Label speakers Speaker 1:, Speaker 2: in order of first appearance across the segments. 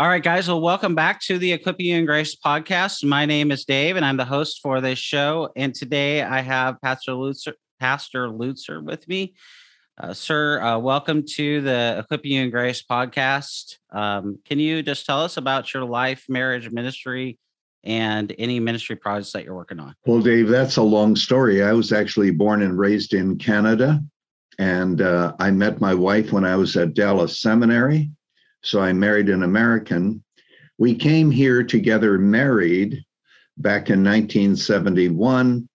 Speaker 1: All right, guys. Well, welcome back to the Equipping You in Grace podcast. My name is Dave, and I'm the host for this show. And today I have Pastor Lutzer, Pastor Lutzer with me. Uh, sir, uh, welcome to the Equipping You in Grace podcast. Um, can you just tell us about your life, marriage, ministry, and any ministry projects that you're working on?
Speaker 2: Well, Dave, that's a long story. I was actually born and raised in Canada, and uh, I met my wife when I was at Dallas Seminary so I married an American. We came here together married back in 1971.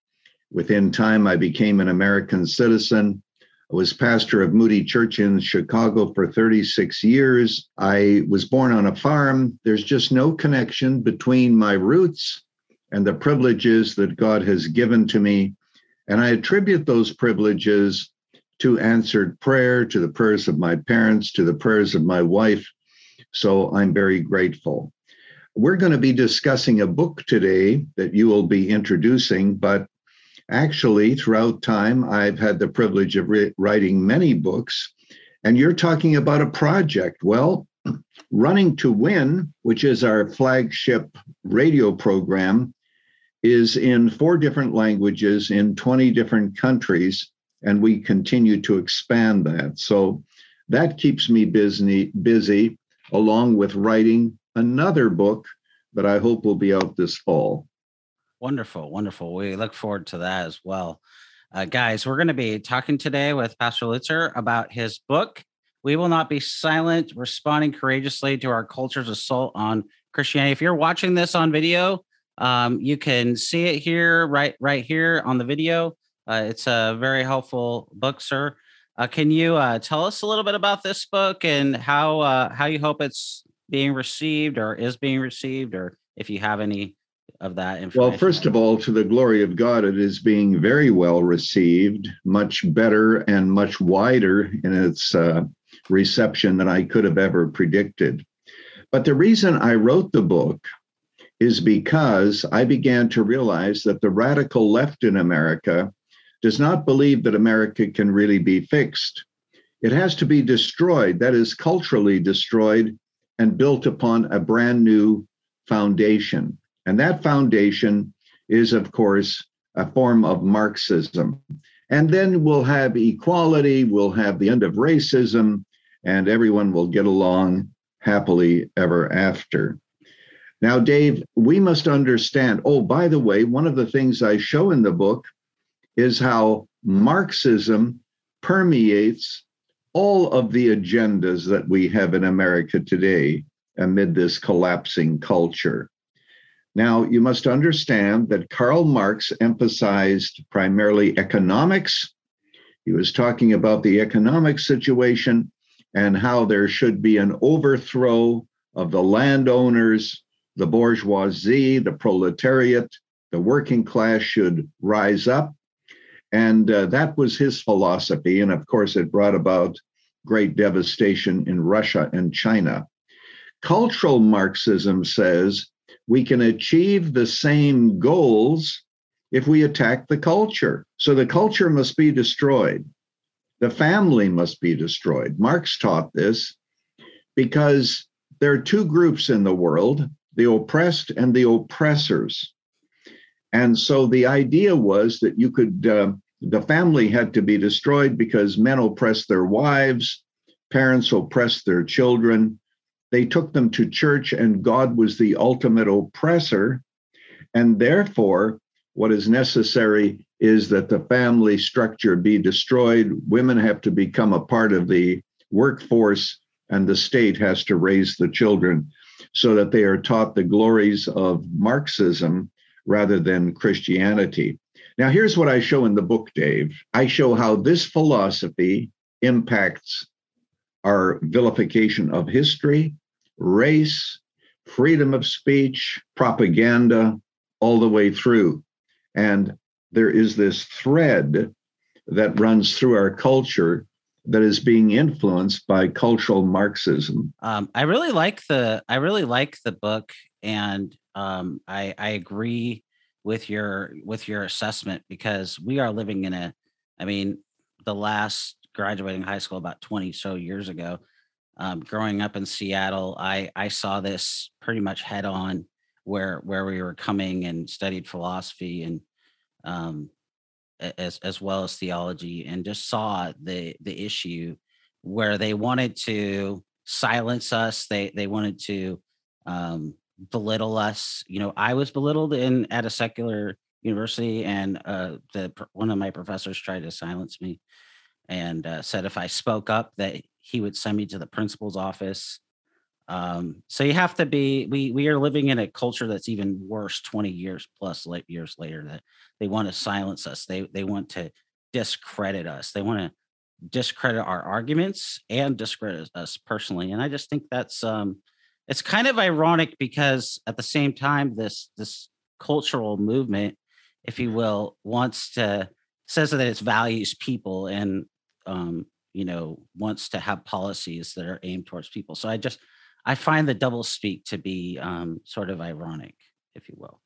Speaker 2: Within time, I became an American citizen. I was pastor of Moody Church in Chicago for 36 years. I was born on a farm. There's just no connection between my roots and the privileges that God has given to me. And I attribute those privileges to answered prayer, to the prayers of my parents, to the prayers of my wife, so I'm very grateful. We're going to be discussing a book today that you will be introducing, but actually, throughout time, I've had the privilege of re- writing many books. And you're talking about a project. Well, Running to Win, which is our flagship radio program, is in four different languages in 20 different countries, and we continue to expand that. So that keeps me busy. busy along with writing another book that I hope will be out this fall.
Speaker 1: Wonderful, wonderful. We look forward to that as well. Uh, guys, we're going to be talking today with Pastor Lutzer about his book. We will not be silent, responding courageously to our culture's assault on Christianity. If you're watching this on video, um, you can see it here, right, right here on the video. Uh, it's a very helpful book, sir. Uh, can you uh, tell us a little bit about this book and how uh, how you hope it's being received or is being received, or if you have any of that information?
Speaker 2: Well, first of all, to the glory of God, it is being very well received, much better and much wider in its uh, reception than I could have ever predicted. But the reason I wrote the book is because I began to realize that the radical left in America does not believe that America can really be fixed. It has to be destroyed, that is, culturally destroyed and built upon a brand new foundation. And that foundation is, of course, a form of Marxism. And then we'll have equality, we'll have the end of racism, and everyone will get along happily ever after. Now, Dave, we must understand. Oh, by the way, one of the things I show in the book is how Marxism permeates all of the agendas that we have in America today amid this collapsing culture. Now, you must understand that Karl Marx emphasized primarily economics. He was talking about the economic situation and how there should be an overthrow of the landowners, the bourgeoisie, the proletariat, the working class should rise up and uh, that was his philosophy. And of course, it brought about great devastation in Russia and China. Cultural Marxism says we can achieve the same goals if we attack the culture. So the culture must be destroyed. The family must be destroyed. Marx taught this because there are two groups in the world the oppressed and the oppressors. And so the idea was that you could uh, the family had to be destroyed because men oppressed their wives, parents oppressed their children. They took them to church, and God was the ultimate oppressor. And therefore, what is necessary is that the family structure be destroyed. Women have to become a part of the workforce, and the state has to raise the children so that they are taught the glories of Marxism rather than Christianity. Now, here's what I show in the book, Dave. I show how this philosophy impacts our vilification of history, race, freedom of speech, propaganda, all the way through. And there is this thread that runs through our culture that is being influenced by cultural Marxism.
Speaker 1: Um, I really like the I really like the book, and um, I, I agree with your with your assessment because we are living in a. I mean, the last graduating high school about twenty so years ago. Um, growing up in Seattle, I I saw this pretty much head on where where we were coming and studied philosophy and um, as as well as theology and just saw the the issue where they wanted to silence us they they wanted to um, belittle us you know i was belittled in at a secular university and uh, the one of my professors tried to silence me and uh, said if i spoke up that he would send me to the principal's office. Um, so you have to be we we are living in a culture that's even worse 20 years plus years later that they want to silence us. They they want to discredit us. They want to discredit our arguments and discredit us personally and i just think that's um it's kind of ironic because at the same time this this cultural movement if you will wants to says that it values people and um you know wants to have policies that are aimed towards people so i just I find the double speak to be um, sort of ironic, if you will.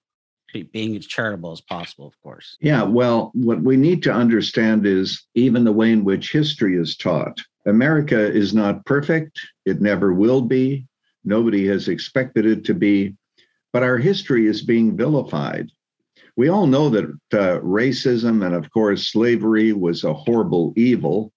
Speaker 1: being as charitable as possible, of course.
Speaker 2: Yeah, well, what we need to understand is even the way in which history is taught. America is not perfect, it never will be. Nobody has expected it to be, but our history is being vilified. We all know that uh, racism and, of course, slavery was a horrible evil.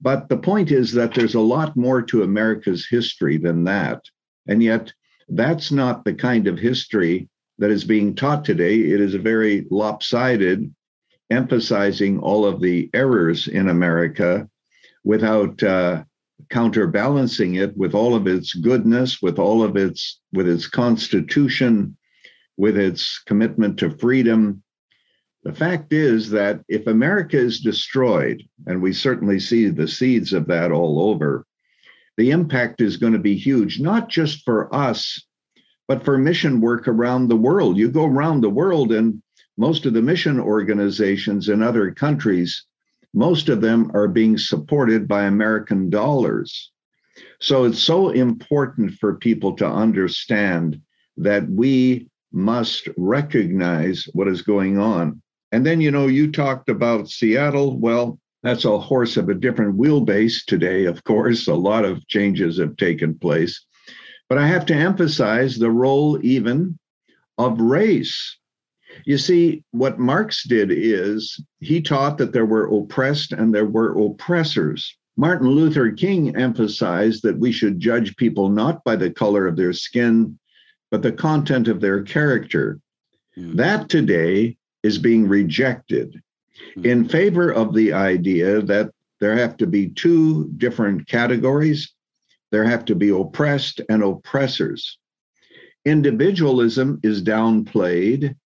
Speaker 2: But the point is that there's a lot more to America's history than that. And yet, that's not the kind of history that is being taught today. It is a very lopsided, emphasizing all of the errors in America without uh, counterbalancing it with all of its goodness, with all of its with its constitution, with its commitment to freedom, the fact is that if America is destroyed, and we certainly see the seeds of that all over, the impact is going to be huge, not just for us, but for mission work around the world. You go around the world, and most of the mission organizations in other countries, most of them are being supported by American dollars. So it's so important for people to understand that we must recognize what is going on. And then, you know, you talked about Seattle. Well, that's a horse of a different wheelbase today, of course. A lot of changes have taken place. But I have to emphasize the role even of race. You see, what Marx did is he taught that there were oppressed and there were oppressors. Martin Luther King emphasized that we should judge people not by the color of their skin, but the content of their character. Mm. That today is being rejected hmm. in favor of the idea that there have to be two different categories there have to be oppressed and oppressors. Individualism is downplayed,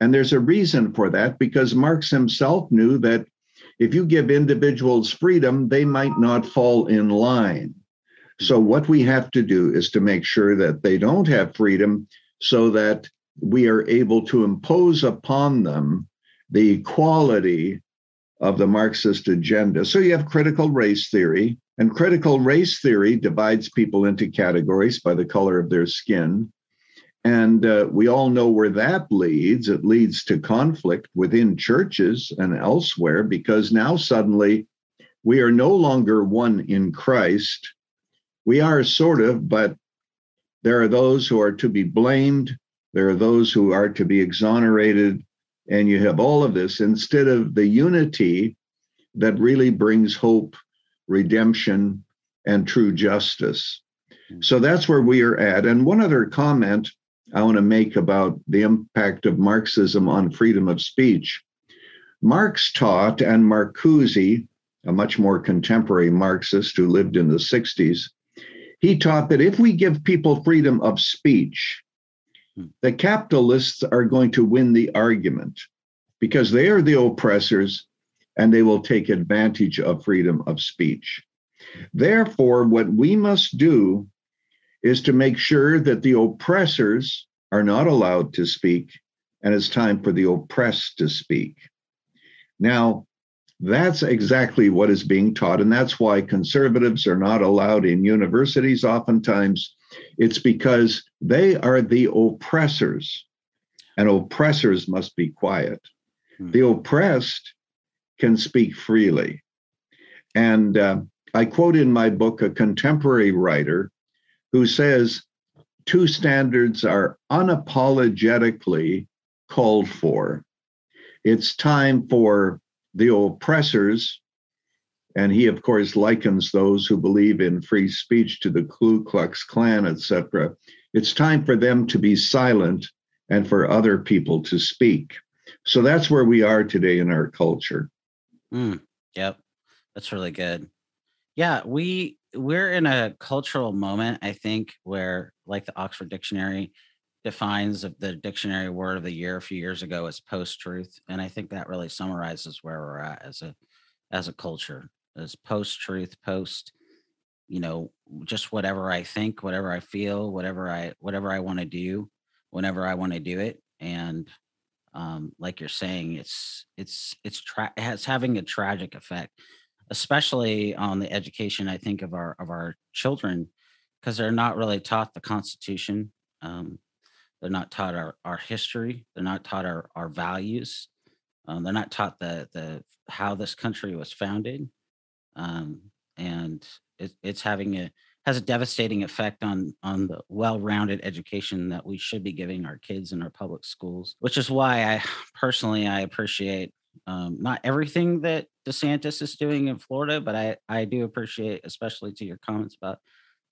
Speaker 2: and there's a reason for that because Marx himself knew that if you give individuals freedom, they might not fall in line. So, what we have to do is to make sure that they don't have freedom so that we are able to impose upon them the quality of the Marxist agenda. So you have critical race theory, and critical race theory divides people into categories by the color of their skin. And uh, we all know where that leads. It leads to conflict within churches and elsewhere because now suddenly we are no longer one in Christ. We are sort of, but there are those who are to be blamed there are those who are to be exonerated, and you have all of this instead of the unity that really brings hope, redemption, and true justice. Hmm. So that's where we are at. And one other comment I want to make about the impact of Marxism on freedom of speech. Marx taught, and Marcuse, a much more contemporary Marxist who lived in the 60s, he taught that if we give people freedom of speech, hmm. the capitalists are going to win the argument. because they are the oppressors and they will take advantage of freedom of speech. Therefore, what we must do is to make sure that the oppressors are not allowed to speak and it's time for the oppressed to speak. Now, that's exactly what is being taught, and that's why conservatives are not allowed in universities oftentimes. It's because they are the oppressors, and oppressors must be quiet. Hmm. The oppressed can speak freely. And uh, I quote in my book a contemporary writer who says two standards are unapologetically called for. It's time for the oppressors, and he, of course, likens those who believe in free speech to the Ku Klux Klan, etc. It's time for them to be silent and for other people to speak. So that's where we are today in our culture.
Speaker 1: Mm, yep, that's really good. Yeah, we we're in a cultural moment, I think, where like the Oxford Dictionary defines the dictionary word of the year a few years ago as post-truth, and I think that really summarizes where we're at as a as a culture, as post-truth, post, you know, just whatever I think, whatever I feel, whatever I whatever I want to do, whenever I want to do it, and um, like you're saying, it's it's it's tra- it's having a tragic effect especially on the education i think of our of our children because they're not really taught the constitution um, they're not taught our, our history they're not taught our, our values um, they're not taught the the how this country was founded um, and it, it's having a has a devastating effect on on the well-rounded education that we should be giving our kids in our public schools which is why i personally i appreciate um, not everything that DeSantis is doing in Florida, but I, I do appreciate, especially to your comments about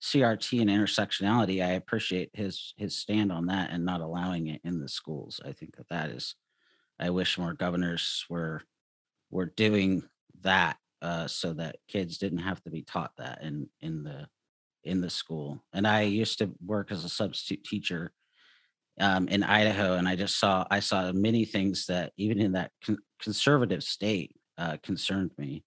Speaker 1: CRT and intersectionality, I appreciate his his stand on that and not allowing it in the schools. I think that that is, I wish more governors were were doing that uh, so that kids didn't have to be taught that in in the in the school. And I used to work as a substitute teacher um, in Idaho, and I just saw I saw many things that even in that con- conservative state uh, concerned me.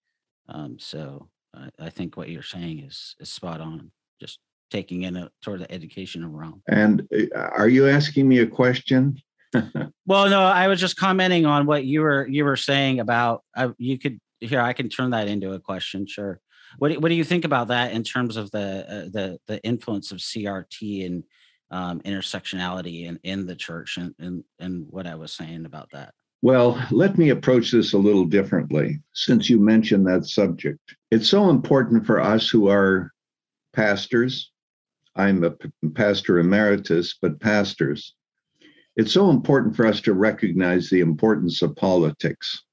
Speaker 1: Um, so I, I think what you're saying is is spot on. Just taking in a toward the educational realm.
Speaker 2: And uh, are you asking me a question?
Speaker 1: well, no, I was just commenting on what you were you were saying about. Uh, you could here. I can turn that into a question. Sure. What what do you think about that in terms of the uh, the the influence of CRT and um, intersectionality in, in the church and, and, and what I was saying about that?
Speaker 2: Well, let me approach this a little differently since you mentioned that subject. It's so important for us who are pastors. I'm a pastor emeritus, but pastors. It's so important for us to recognize the importance of politics.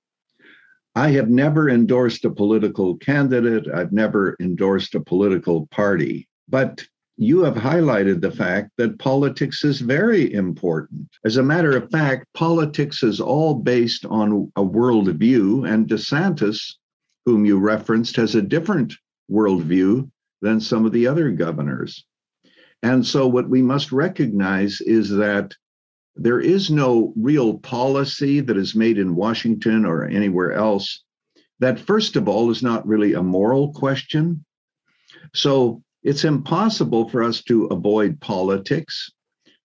Speaker 2: I have never endorsed a political candidate, I've never endorsed a political party, but you have highlighted the fact that politics is very important. As a matter of fact, politics is all based on a worldview, and DeSantis, whom you referenced, has a different worldview than some of the other governors. And so, what we must recognize is that there is no real policy that is made in Washington or anywhere else that, first of all, is not really a moral question. So, it's impossible for us to avoid politics.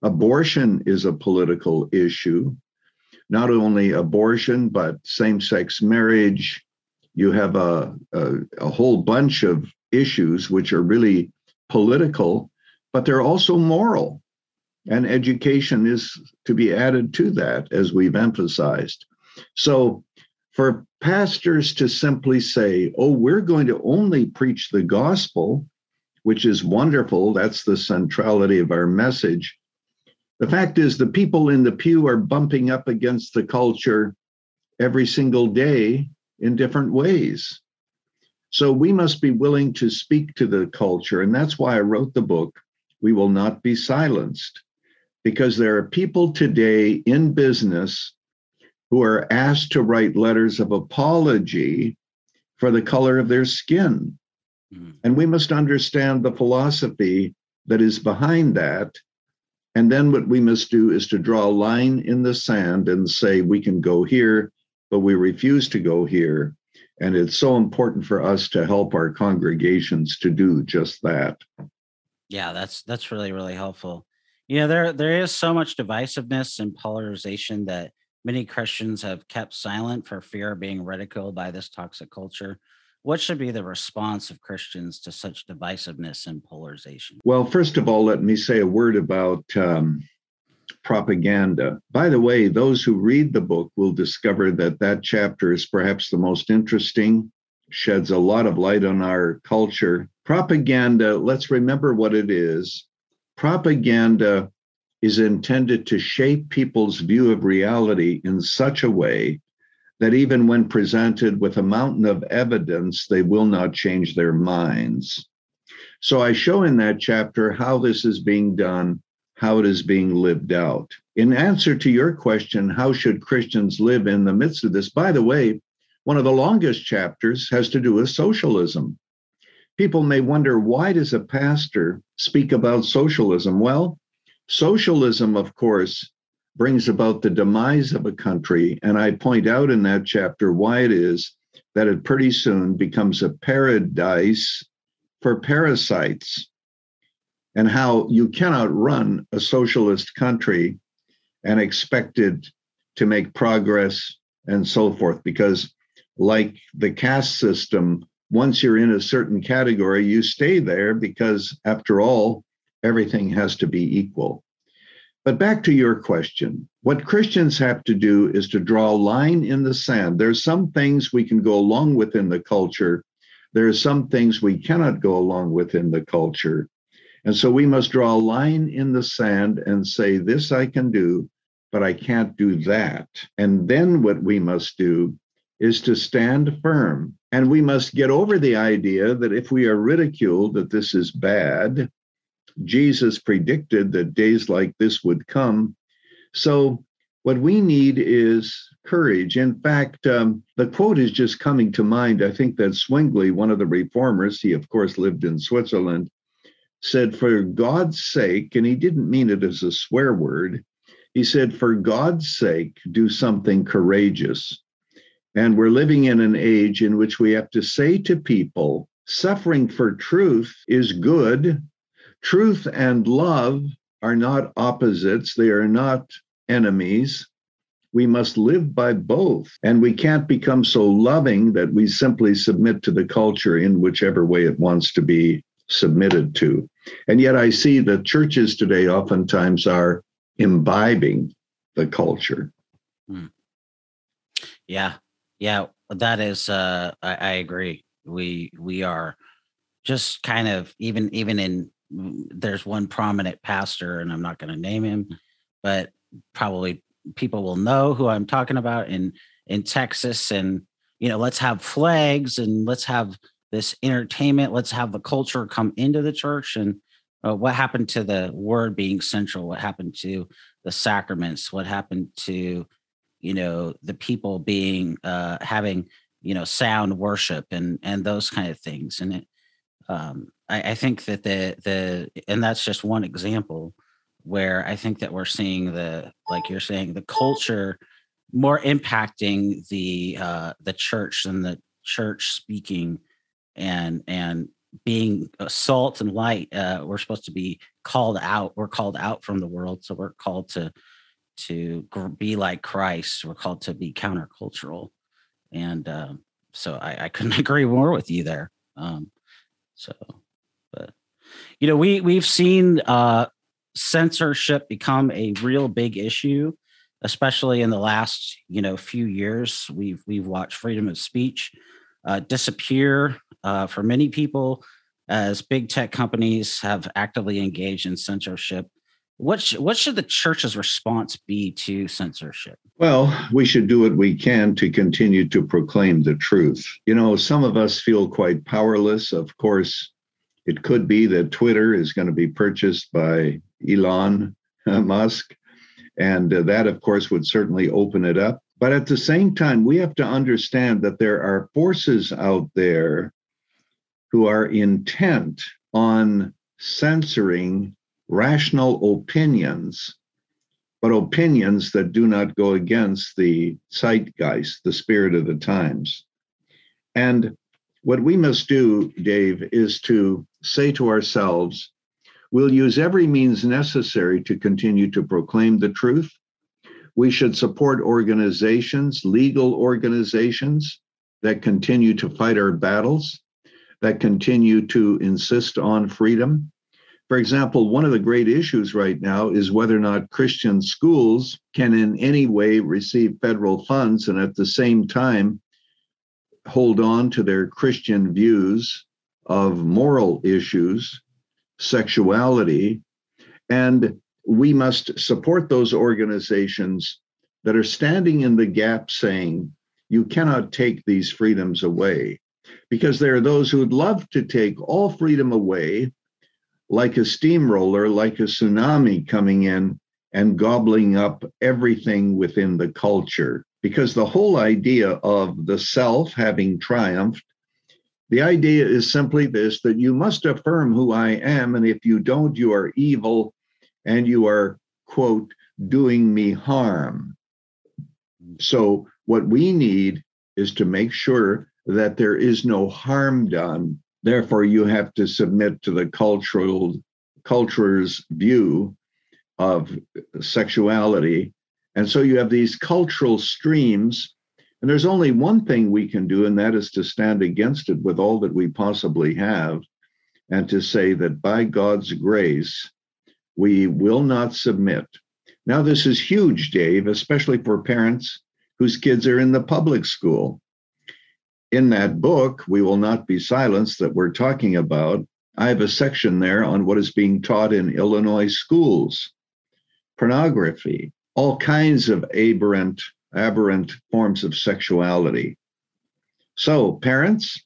Speaker 2: Abortion is a political issue. Not only abortion, but same sex marriage. You have a, a, a, whole bunch of issues which are really political, but they're also moral. And education is to be added to that, as we've emphasized. So, for pastors to simply say, oh, we're going to only preach the gospel which is wonderful. That's the centrality of our message. The fact is, the people in the pew are bumping up against the culture every single day in different ways. So we must be willing to speak to the culture. And that's why I wrote the book, We Will Not Be Silenced, because there are people today in business who are asked to write letters of apology for the color of their skin. Mm-hmm. And we must understand the philosophy that is behind that. And then what we must do is to draw a line in the sand and say, we can go here but we refuse to go here. And it's so important for us to help our congregations to do just that.
Speaker 1: Yeah, that's that's really really helpful. You know, there there is so much divisiveness and polarization that many Christians have kept silent for fear of being ridiculed by this toxic culture. What should be the response of Christians to such divisiveness and polarization?
Speaker 2: Well, first of all, let me say a word about um, propaganda. By the way, those who read the book will discover that that chapter is perhaps the most interesting, sheds a lot of light on our culture. Propaganda, let's remember what it is. Propaganda is intended to shape people's view of reality in such a way that even when presented with a mountain of evidence, they will not change their minds. So I show in that chapter how this is being done, how it is being lived out. In answer to your question, how should Christians live in the midst of this? By the way, one of the longest chapters has to do with socialism. People may wonder why does a pastor speak about socialism? Well, socialism, of course, brings about the demise of a country. And I point out in that chapter why it is that it pretty soon becomes a paradise for parasites and how you cannot run a socialist country and expect it to make progress and so forth. Because, like the caste system, once you're in a certain category, you stay there because, after all, everything has to be equal. But back to your question, what Christians have to do is to draw a line in the sand. There's some things we can go along with in the culture. There are some things we cannot go along with in the culture. And so we must draw a line in the sand and say, This I can do, but I can't do that. And then what we must do is to stand firm. And we must get over the idea that if we are ridiculed, that this is bad, Jesus predicted that days like this would come. So, what we need is courage. In fact, um, the quote is just coming to mind. I think that Zwingli, one of the reformers, he of course lived in Switzerland, said, For God's sake, and he didn't mean it as a swear word, he said, For God's sake, do something courageous. And we're living in an age in which we have to say to people, suffering for truth is good Truth and love are not opposites, they are not enemies. We must live by both. And we can't become so loving that we simply submit to the culture in whichever way it wants to be submitted to. And yet I see that churches today oftentimes are imbibing the culture. Hmm.
Speaker 1: Yeah. Yeah. That is uh I, I agree. We we are just kind of even even in there's one prominent pastor, and I'm not going to name him, but probably people will know who I'm talking about in in Texas. And you know, let's have flags and let's have this entertainment. Let's have the culture come into the church. And uh, what happened to the word being central? What happened to the sacraments? What happened to you know the people being uh, having you know sound worship and and those kind of things? And it um, I, I think that the the and that's just one example where I think that we're seeing the like you're saying the culture more impacting the uh, the church than the church speaking and and being salt and light. Uh, we're supposed to be called out. We're called out from the world, so we're called to to be like Christ. We're called to be countercultural, and um, so I, I couldn't agree more with you there. Um, so but you know, we we've seen uh, censorship become a real big issue, especially in the last you know few years. We've we've watched freedom of speech uh, disappear uh, for many people as big tech companies have actively engaged in censorship. What sh- what should the church's response be to censorship?
Speaker 2: Well, we should do what we can to continue to proclaim the truth. You know, some of us feel quite powerless. Of course, it could be that Twitter is going to be purchased by Elon Musk. And uh, that, of course, would certainly open it up. But at the same time, we have to understand that there are forces out there who are intent on censoring rational opinions but opinions that do not go against the zeitgeist, the spirit of the times. And what we must do, Dave, is to say to ourselves, we'll use every means necessary to continue to proclaim the truth. We should support organizations, legal organizations that continue to fight our battles, that continue to insist on freedom. For example, one of the great issues right now is whether or not Christian schools can in any way receive federal funds and at the same time hold on to their Christian views of moral issues, sexuality, and we must support those organizations that are standing in the gap saying, you cannot take these freedoms away. Because there are those who would love to take all freedom away, like a steamroller, like a tsunami coming in and gobbling up everything within the culture because the whole idea of the self having triumphed, the idea is simply this that you must affirm who I am, and if you don't, you are evil and you are, quote, doing me harm. So, what we need is to make sure that there is no harm done. Therefore, you have to submit to the cultural culture's view of sexuality and so you have these cultural streams, and there's only one thing we can do, and that is to stand against it with all that we possibly have, and to say that by God's grace, we will not submit. Now, this is huge, Dave, especially for parents whose kids are in the public school. In that book, We Will Not Be Silenced, that we're talking about, I have a section there on what is being taught in Illinois schools pornography, all kinds of aberrant, aberrant forms of sexuality. So, parents,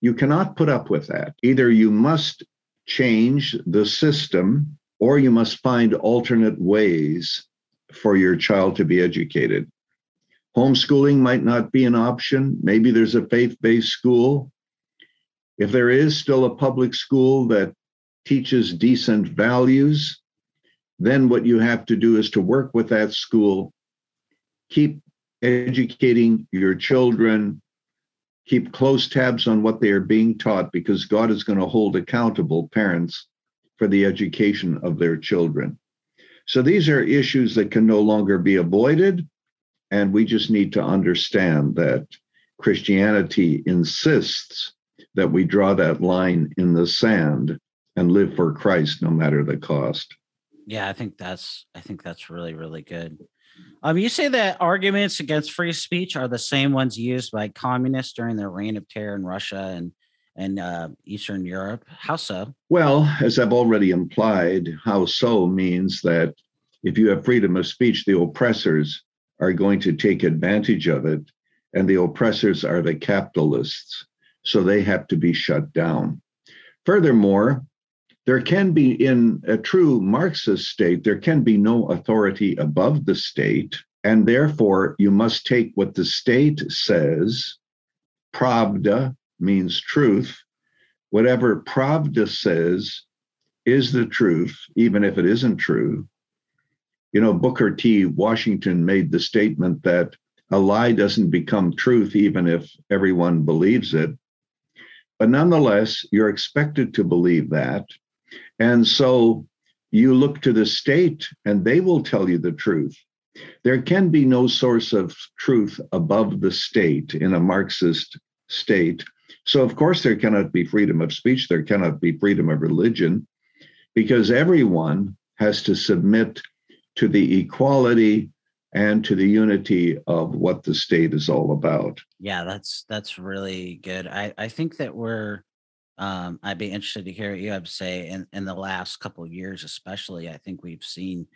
Speaker 2: you cannot put up with that. Either you must change the system or you must find alternate ways for your child to be educated. Homeschooling might not be an option. Maybe there's a faith based school. If there is still a public school that teaches decent values, then what you have to do is to work with that school, keep educating your children, keep close tabs on what they are being taught because God is going to hold accountable parents for the education of their children. So these are issues that can no longer be avoided. And we just need to understand that Christianity insists that we draw that line in the sand and live for Christ no matter the cost.
Speaker 1: Yeah, I think that's I think that's really really good. Um, you say that arguments against free speech are the same ones used by communists during their reign of terror in Russia and and uh, Eastern Europe. How so?
Speaker 2: Well, as I've already implied, how so means that if you have freedom of speech, the oppressors are going to take advantage of it, and the oppressors are the capitalists, so they have to be shut down. Furthermore, there can be in a true Marxist state, there can be no authority above the state. And therefore, you must take what the state says. Pravda means truth. Whatever Pravda says is the truth, even if it isn't true. You know, Booker T. Washington made the statement that a lie doesn't become truth, even if everyone believes it. But nonetheless, you're expected to believe that. And so you look to the state and they will tell you the truth. There can be no source of truth above the state in a Marxist state. So, of course, there cannot be freedom of speech, there cannot be freedom of religion, because everyone has to submit to the equality and to the unity of what the state is all about.
Speaker 1: Yeah, that's that's really good. I I think that we're um, I'd be interested to hear what you have to say. In in the last couple of years, especially, I think we've seen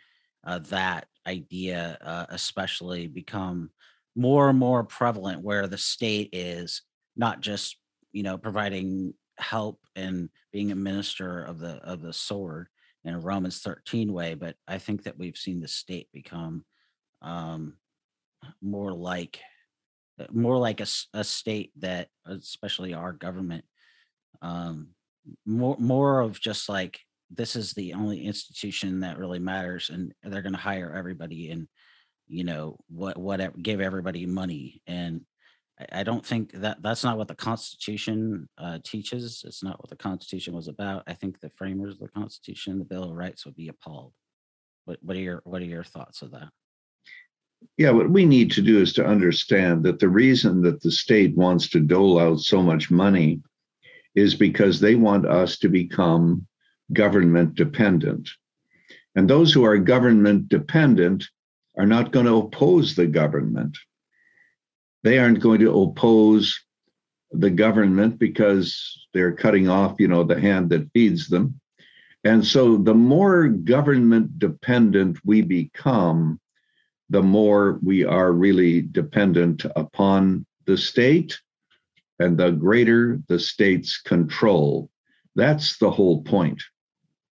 Speaker 1: uh, that idea, uh, especially, become more and more prevalent, where the state is not just you know providing help and being a minister of the of the sword in a Romans 13 way, but I think that we've seen the state become um, more like more like a, a state that, especially our government, um, more more of just like this is the only institution that really matters and they're going to hire everybody and you know what whatever give everybody money. And I, don't think that that's not what the constitution uh, teaches. It's not what the constitution was about. I think the framers of the constitution the bill of rights would be appalled. What, what are your what are your thoughts of that?
Speaker 2: Yeah, what we need to do is to understand that the reason that the state wants to dole out so much money is because they want us to become government dependent. And those who are government dependent are not going to oppose the government. They aren't going to oppose the government because they're cutting off, you know, the hand that feeds them. And so the more government dependent we become, the more we are really dependent upon the state and the greater the state's control. That's the whole point.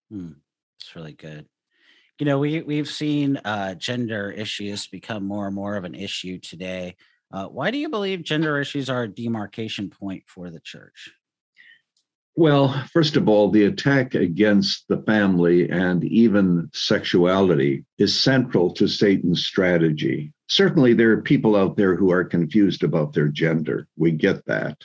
Speaker 1: Hmm. It's really good. You know, we we've seen uh, gender issues become more and more of an issue today. Uh, why do you believe gender issues are a demarcation point for the church?
Speaker 2: Well, first of all, the attack against the family and even sexuality is central to Satan's strategy. Certainly, there are people out there who are confused about their gender. We get that.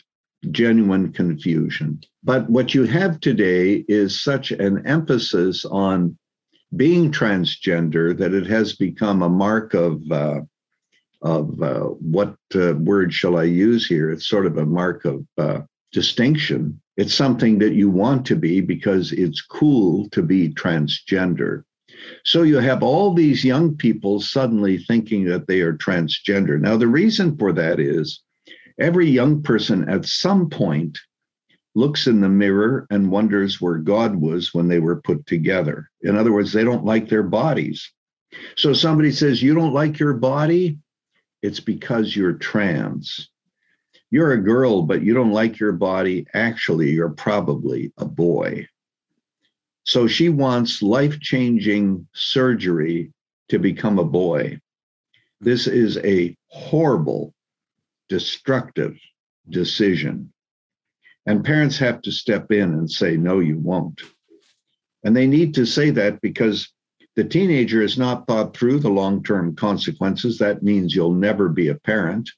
Speaker 2: Genuine confusion. But what you have today is such an emphasis on being transgender that it has become a mark of uh, of uh, what uh, word shall I use here? It's sort of a mark of uh, distinction. It's something that you want to be because it's cool to be transgender. So you have all these young people suddenly thinking that they are transgender. Now, the reason for that is every young person at some point looks in the mirror and wonders where God was when they were put together. In other words, they don't like their bodies. So somebody says, You don't like your body? It's because you're trans. You're a girl, but you don't like your body. Actually, you're probably a boy. So she wants life changing surgery to become a boy. This is a horrible, destructive decision. And parents have to step in and say, no, you won't. And they need to say that because the teenager has not thought through the long term consequences. That means you'll never be a parent.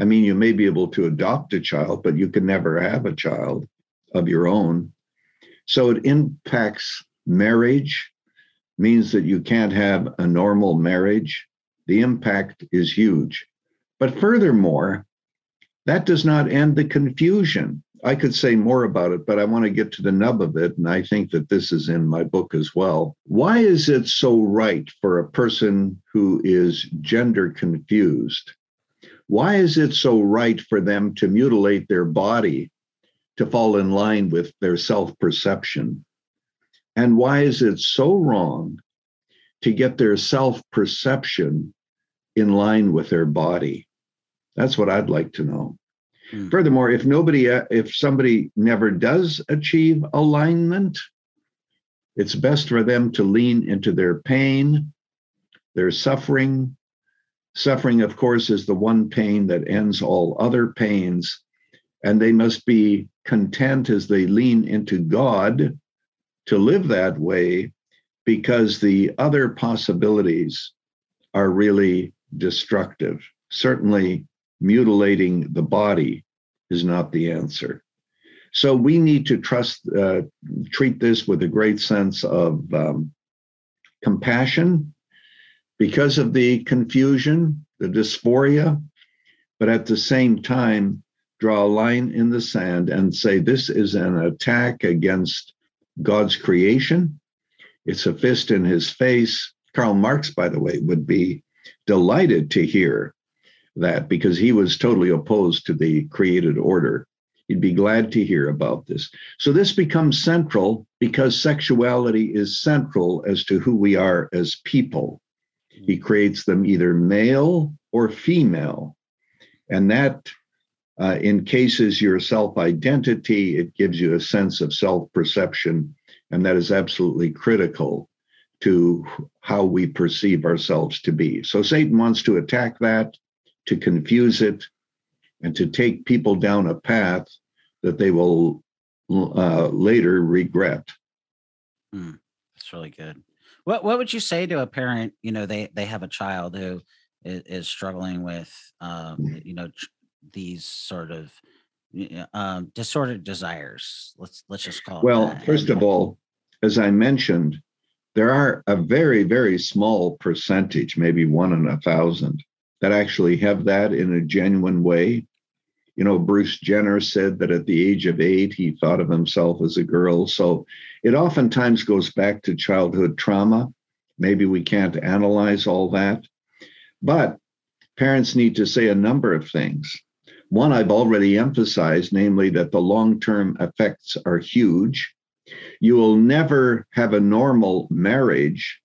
Speaker 2: I mean, you may be able to adopt a child, but you can never have a child of your own. So it impacts marriage, means that you can't have a normal marriage. The impact is huge. But furthermore, that does not end the confusion. I could say more about it, but I want to get to the nub of it. And I think that this is in my book as well. Why is it so right for a person who is gender confused? Why is it so right for them to mutilate their body to fall in line with their self perception? And why is it so wrong to get their self perception in line with their body? That's what I'd like to know. Hmm. Furthermore, if nobody, uh, if somebody never does achieve alignment, it's best for them to lean into their pain, their suffering. Suffering, of course, is the one pain that ends all other pains. And they must be content as they lean into God to live that way because the other possibilities are really destructive. Certainly, mutilating the body is not the answer. So we need to trust, uh, treat this with a great sense of um, compassion because of the confusion, the dysphoria, but at the same time, draw a line in the sand and say this is an attack against God's creation. It's a fist in his face. Karl Marx, by the way, would be delighted to hear that because he was totally opposed to the created order. He'd be glad to hear about this. So this becomes central because sexuality is central as to who we are as people. He creates them either male or female. And that uh, encases your self identity, it gives you a sense of self perception, and that is absolutely critical to how we perceive ourselves to be. So Satan wants to attack that to confuse it, and to take people down a path that they will uh, later regret.
Speaker 1: Hmm. That's really good. What What would you say to a parent? You know, they they have a child who is, is struggling with, um, you know, these sort of um, disordered desires. Let's let's just call
Speaker 2: well, it. Well, first of all, as I mentioned, there are a very very small percentage, maybe one in a thousand, that actually have that in a genuine way. You know, Bruce Jenner said that at the age of eight, he thought of himself as a girl. So it oftentimes goes back to childhood trauma. Maybe we can't analyze all that. But parents need to say a number of things. One I've already emphasized, namely that the long term effects are huge. You will never have a normal marriage.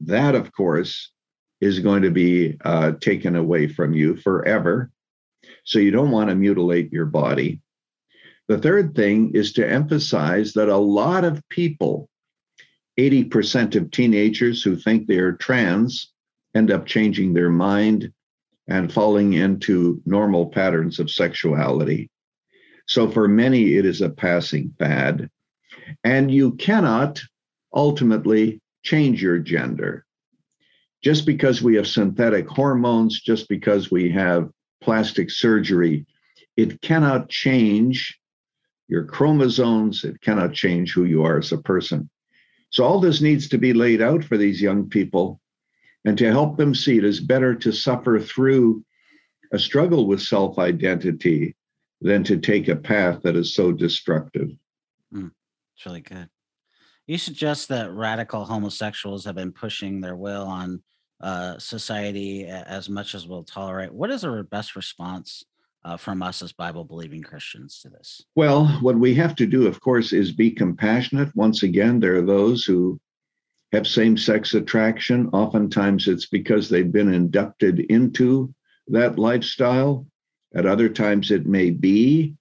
Speaker 2: That, of course, is going to be uh, taken away from you forever. So you don't want to mutilate your body. The third thing is to emphasize that a lot of people, 80% of teenagers who think they are trans, end up changing their mind and falling into normal patterns of sexuality. So for many, it is a passing fad. And you cannot ultimately change your gender. Just because we have synthetic hormones, just because we have plastic surgery, it cannot change your chromosomes, it cannot change who you are as a person. So, all this needs to be laid out for these young people and to help them see it is better to suffer through a struggle with self identity than to take a path that is so destructive.
Speaker 1: Mm, it's really good. You suggest that radical homosexuals have been pushing their will on uh, society as much as we'll tolerate. What is our best response uh, from us as Bible believing Christians to this?
Speaker 2: Well, what we have to do, of course, is be compassionate. Once again, there are those who have same sex attraction. Oftentimes it's because they've been inducted into that lifestyle. At other times it may be,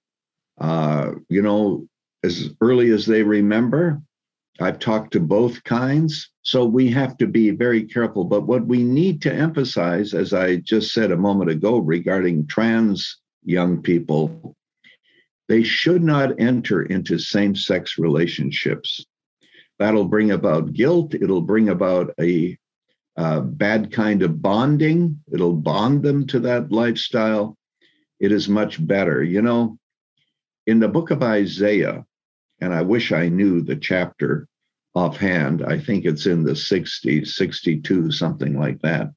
Speaker 2: uh, you know, as early as they remember. I've talked to both kinds. So we have to be very careful. But what we need to emphasize, as I just said a moment ago regarding trans young people, they should not enter into same sex relationships. That'll bring about guilt. It'll bring about a bad kind of bonding. It'll bond them to that lifestyle. It is much better. You know, in the book of Isaiah, and I wish I knew the chapter offhand, I think it's in the 60s, 62, something like that.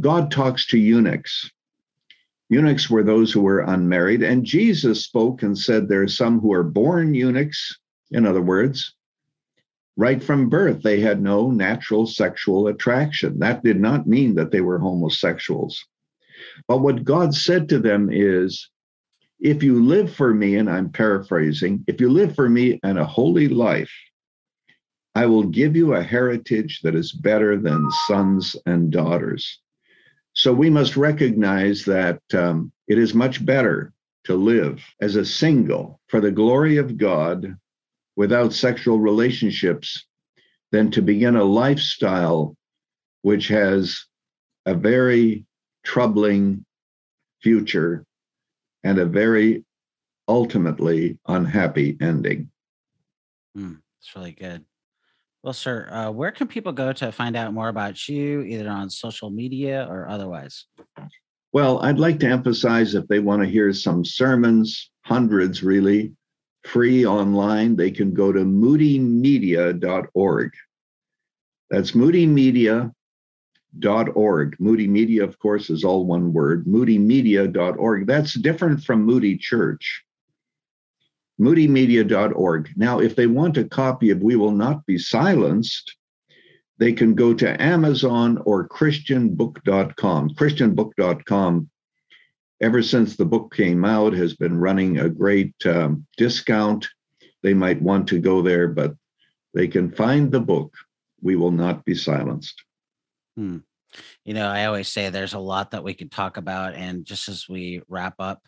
Speaker 2: God talks to eunuchs. Eunuchs were those who were unmarried, and Jesus spoke and said, There are some who are born eunuchs, in other words, right from birth, they had no natural sexual attraction. That did not mean that they were homosexuals. But what God said to them is, if you live for me, and I'm paraphrasing, if you live for me and a holy life, I will give you a heritage that is better than sons and daughters. So we must recognize that um, it is much better to live as a single for the glory of God without sexual relationships than to begin a lifestyle which has a very troubling future and a very ultimately unhappy ending.
Speaker 1: Mm, that's really good. Well, sir, uh, where can people go to find out more about you, either on social media or otherwise?
Speaker 2: Well, I'd like to emphasize if they want to hear some sermons, hundreds really, free online. They can go to moodymedia.org. That's moodymedia.org. Moody Media, of course, is all one word. Moodymedia.org. That's different from Moody Church. Moodymedia.org. Now, if they want a copy of We Will Not Be Silenced, they can go to Amazon or ChristianBook.com. ChristianBook.com ever since the book came out, has been running a great um, discount. They might want to go there, but they can find the book. We will not be silenced.
Speaker 1: Hmm. You know, I always say there's a lot that we could talk about. And just as we wrap up,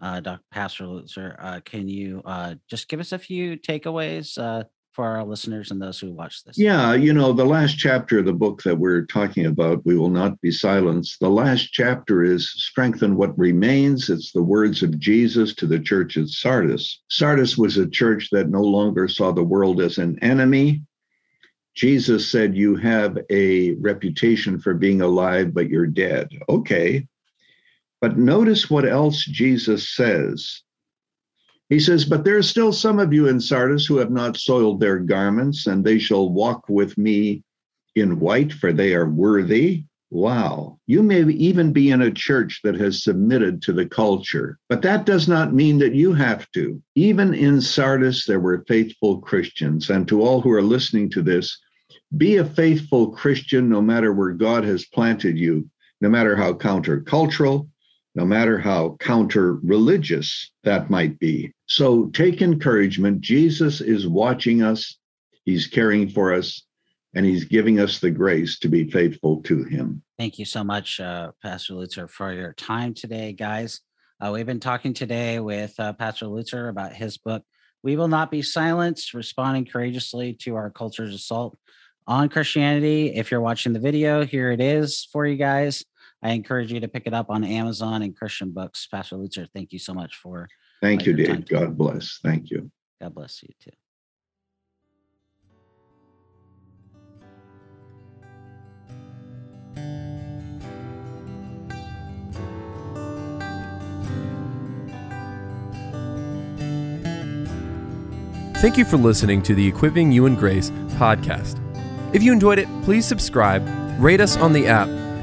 Speaker 1: uh, Dr. Pastor Lutzer, uh, can you uh, just give us a few takeaways uh, for our listeners and those who watch this?
Speaker 2: Yeah, you know, the last chapter of the book that we're talking about, We Will Not Be Silenced, the last chapter is Strengthen What Remains. It's the words of Jesus to the church at Sardis. Sardis was a church that no longer saw the world as an enemy, Jesus said, You have a reputation for being alive, but you're dead. Okay. But notice what else Jesus says. He says, But there are still some of you in Sardis who have not soiled their garments, and they shall walk with me in white, for they are worthy. Wow. You may even be in a church that has submitted to the culture, but that does not mean that you have to. Even in Sardis, there were faithful Christians. And to all who are listening to this, be a faithful Christian no matter where God has planted you, no matter how countercultural, no matter how counter religious that might be. So take encouragement. Jesus is watching us, He's caring for us, and he's giving us the grace to be faithful to him.
Speaker 1: Thank you so much, uh, Pastor Lutzer, for your time today, guys. Uh, we've been talking today with uh, Pastor Lutzer about his book, We Will Not Be Silenced Responding Courageously to Our Culture's Assault on Christianity. If you're watching the video, here it is for you guys. I encourage you to pick it up on Amazon and Christian Books. Pastor Lutzer, thank you so much for.
Speaker 2: Uh, thank you, Dave. God bless. Thank you.
Speaker 1: God bless you too.
Speaker 3: Thank you for listening to the Equipping You in Grace podcast. If you enjoyed it, please subscribe, rate us on the app,